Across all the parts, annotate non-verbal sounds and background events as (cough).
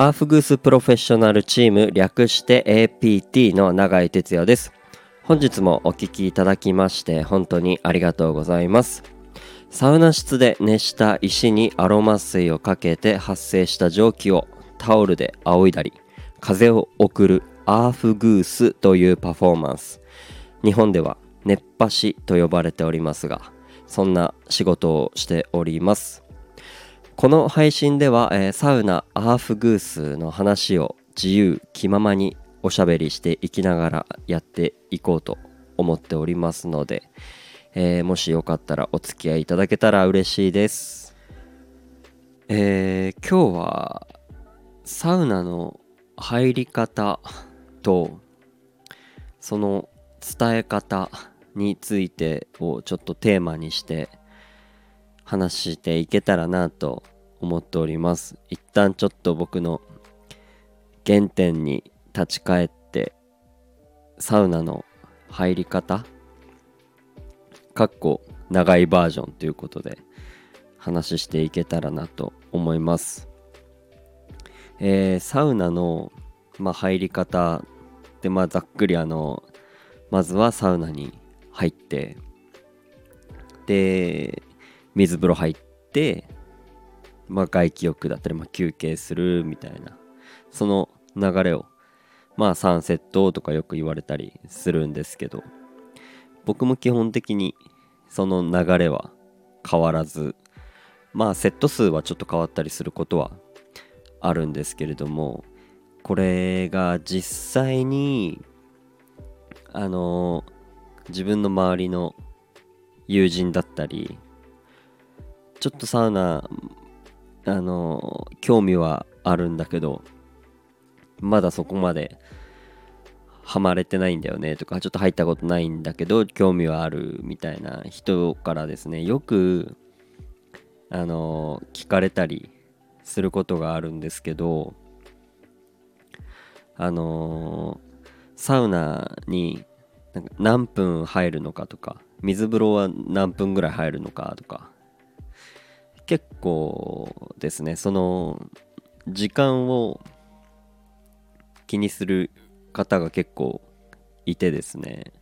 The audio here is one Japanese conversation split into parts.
アーフグースプロフェッショナルチーム略して APT の永井哲也です。本日もお聴きいただきまして本当にありがとうございます。サウナ室で熱した石にアロマ水をかけて発生した蒸気をタオルで仰いだり風を送るアーフグースというパフォーマンス。日本では熱波師と呼ばれておりますがそんな仕事をしております。この配信では、えー、サウナアーフグースの話を自由気ままにおしゃべりしていきながらやっていこうと思っておりますので、えー、もしよかったらお付き合いいただけたら嬉しいです。えー、今日はサウナの入り方とその伝え方についてをちょっとテーマにして話していけたらなと思っております。一旦ちょっと僕の原点に立ち返ってサウナの入り方かっこ長いバージョンということで話していけたらなと思います。えー、サウナの、まあ、入り方でまあざっくりあのまずはサウナに入ってで水風呂入って、まあ、外気浴だったり、まあ、休憩するみたいなその流れをまあサンセットとかよく言われたりするんですけど僕も基本的にその流れは変わらずまあセット数はちょっと変わったりすることはあるんですけれどもこれが実際にあの自分の周りの友人だったりちょっとサウナあの興味はあるんだけどまだそこまでハマれてないんだよねとかちょっと入ったことないんだけど興味はあるみたいな人からですねよくあの聞かれたりすることがあるんですけどあのサウナに何分入るのかとか水風呂は何分ぐらい入るのかとか結構ですねその時間を気にする方が結構いてですね。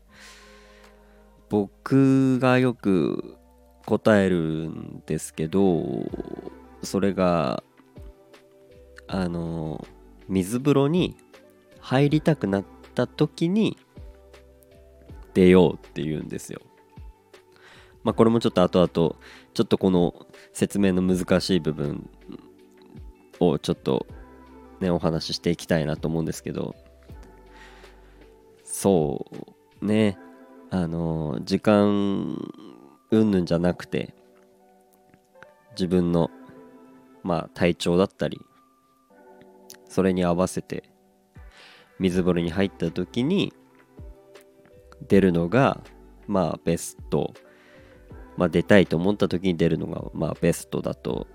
僕がよく答えるんですけどそれがあの水風呂に入りたくなった時に出ようって言うんですよ。まあこれもちょっと後々ちょっとこの説明の難しい部分をちょっとねお話ししていきたいなと思うんですけど。そうね。あの時間うんぬんじゃなくて自分のまあ体調だったりそれに合わせて水風呂に入った時に出るのがまあベスト。まあ、出たいと思った時に出るのが、まあ、ベストだと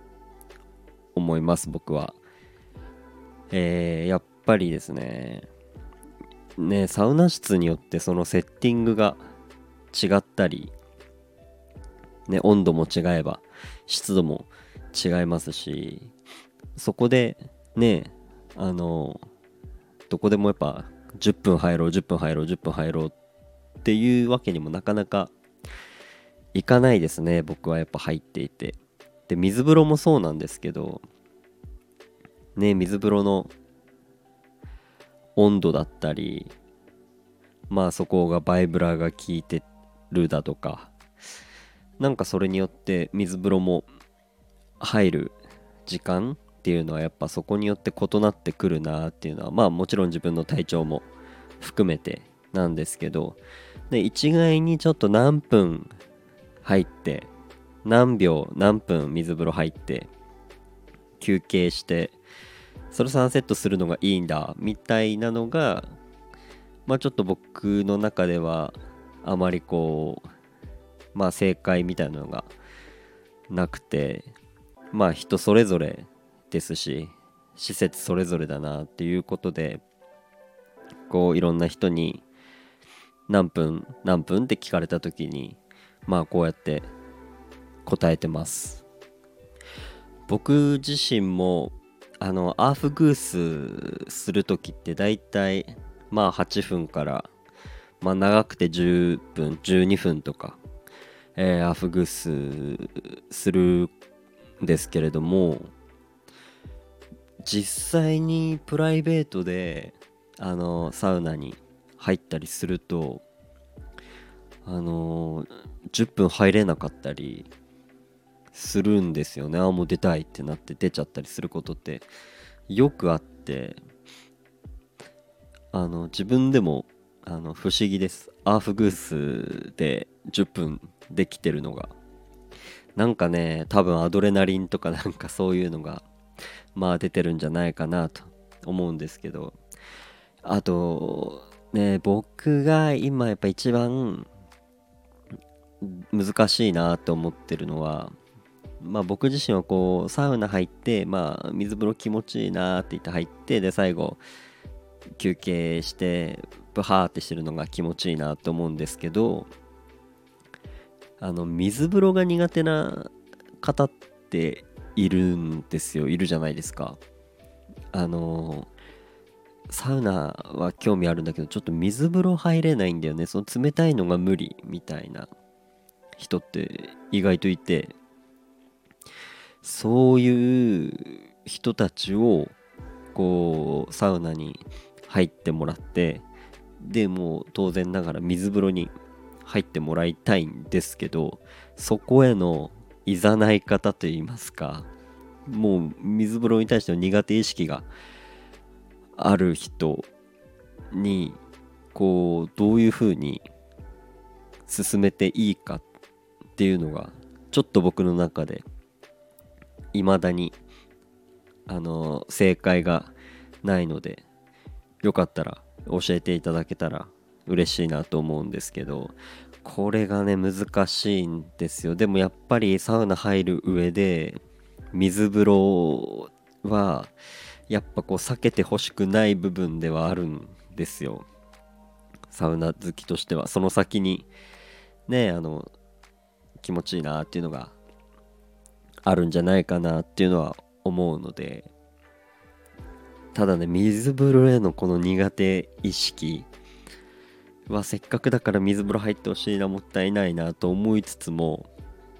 思います僕は。えー、やっぱりですねねサウナ室によってそのセッティングが違ったり、ね、温度も違えば湿度も違いますしそこでねあのどこでもやっぱ10分入ろう10分入ろう10分入ろうっていうわけにもなかなか行かないですね僕はやっぱ入っていて。で水風呂もそうなんですけどね水風呂の温度だったりまあそこがバイブラが効いてるだとかなんかそれによって水風呂も入る時間っていうのはやっぱそこによって異なってくるなっていうのはまあもちろん自分の体調も含めてなんですけどで一概にちょっと何分入って何秒何分水風呂入って休憩してそれ3セットするのがいいんだみたいなのがまあちょっと僕の中ではあまりこうまあ正解みたいなのがなくてまあ人それぞれですし施設それぞれだなっていうことでこういろんな人に何分何分って聞かれた時にまあこうやって答えてます。僕自身もあのアーフグースする時って大体まあ8分からまあ長くて10分12分とか、えー、アーフグースするんですけれども実際にプライベートであのサウナに入ったりするとあの10分入れなかったりするんですよね。あもう出たいってなって出ちゃったりすることってよくあってあの自分でもあの不思議です。アーフグースで10分できてるのが。なんかね多分アドレナリンとか (laughs) なんかそういうのがまあ出てるんじゃないかなと思うんですけど。あとね僕が今やっぱ一番難しいなと思ってるのはまあ僕自身はこうサウナ入ってまあ水風呂気持ちいいなって言って入ってで最後休憩してブハーってしてるのが気持ちいいなと思うんですけどあの水風呂が苦手な方っているんですよ。いるじゃないですか。あのサウナは興味あるんだけどちょっと水風呂入れないんだよね。その冷たいのが無理みたいな。人って意外といてそういう人たちをこうサウナに入ってもらってでもう当然ながら水風呂に入ってもらいたいんですけどそこへのいざない方といいますかもう水風呂に対しての苦手意識がある人にこうどういうふうに進めていいかっっていうのがちょっと僕の中で未だにあの正解がないのでよかったら教えていただけたら嬉しいなと思うんですけどこれがね難しいんですよ。でもやっぱりサウナ入る上で水風呂はやっぱこう避けてほしくない部分ではあるんですよ。サウナ好きとしては。その先にねあの気持ちいいなっていうのがあるんじゃないかなっていうのは思うのでただね水風呂へのこの苦手意識はせっかくだから水風呂入ってほしいなもったいないなと思いつつも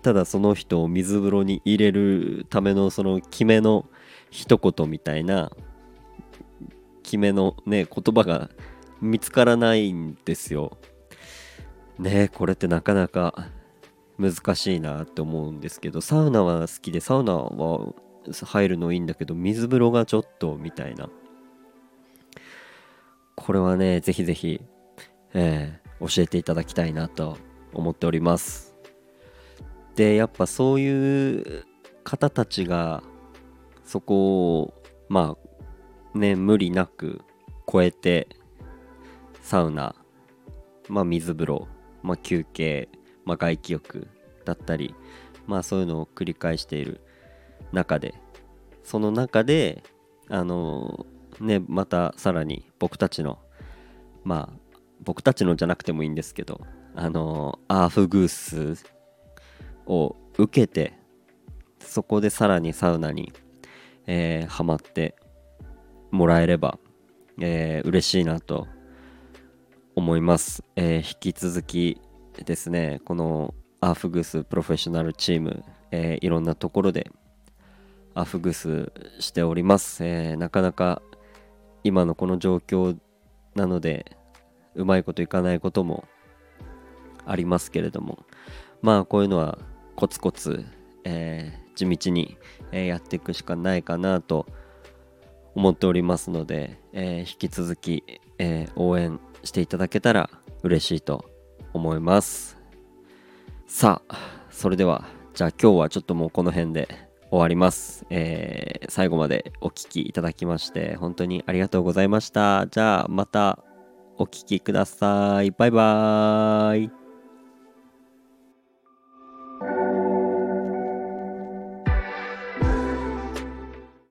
ただその人を水風呂に入れるためのその決めの一言みたいな決めのね言葉が見つからないんですよ。ねこれってなかなか難しいなって思うんですけどサウナは好きでサウナは入るのいいんだけど水風呂がちょっとみたいな。これはねぜひぜひ、えー、教えていただきたいなと思っております。でやっぱそういう方たちがそこをまあね無理なく超えてサウナまあ水風呂まあ休憩まあ、外気浴だったり、まあ、そういうのを繰り返している中でその中であのねまたさらに僕たちのまあ僕たちのじゃなくてもいいんですけどあのアーフグースを受けてそこでさらにサウナに、えー、ハマってもらえれば、えー、嬉しいなと思います、えー、引き続きですねこのアフグスプロフェッショナルチーム、えー、いろんなところでアフグスしております、えー、なかなか今のこの状況なのでうまいこといかないこともありますけれどもまあこういうのはコツコツ、えー、地道に、えやっていくしかないかなと思っておりますので、え引き続き、え応援していただけたら嬉しいと思います。さあそれではじゃあ今日はちょっともうこの辺で終わります、えー、最後までお聴きいただきまして本当にありがとうございました。じゃあまたお聴きください。バイバーイ。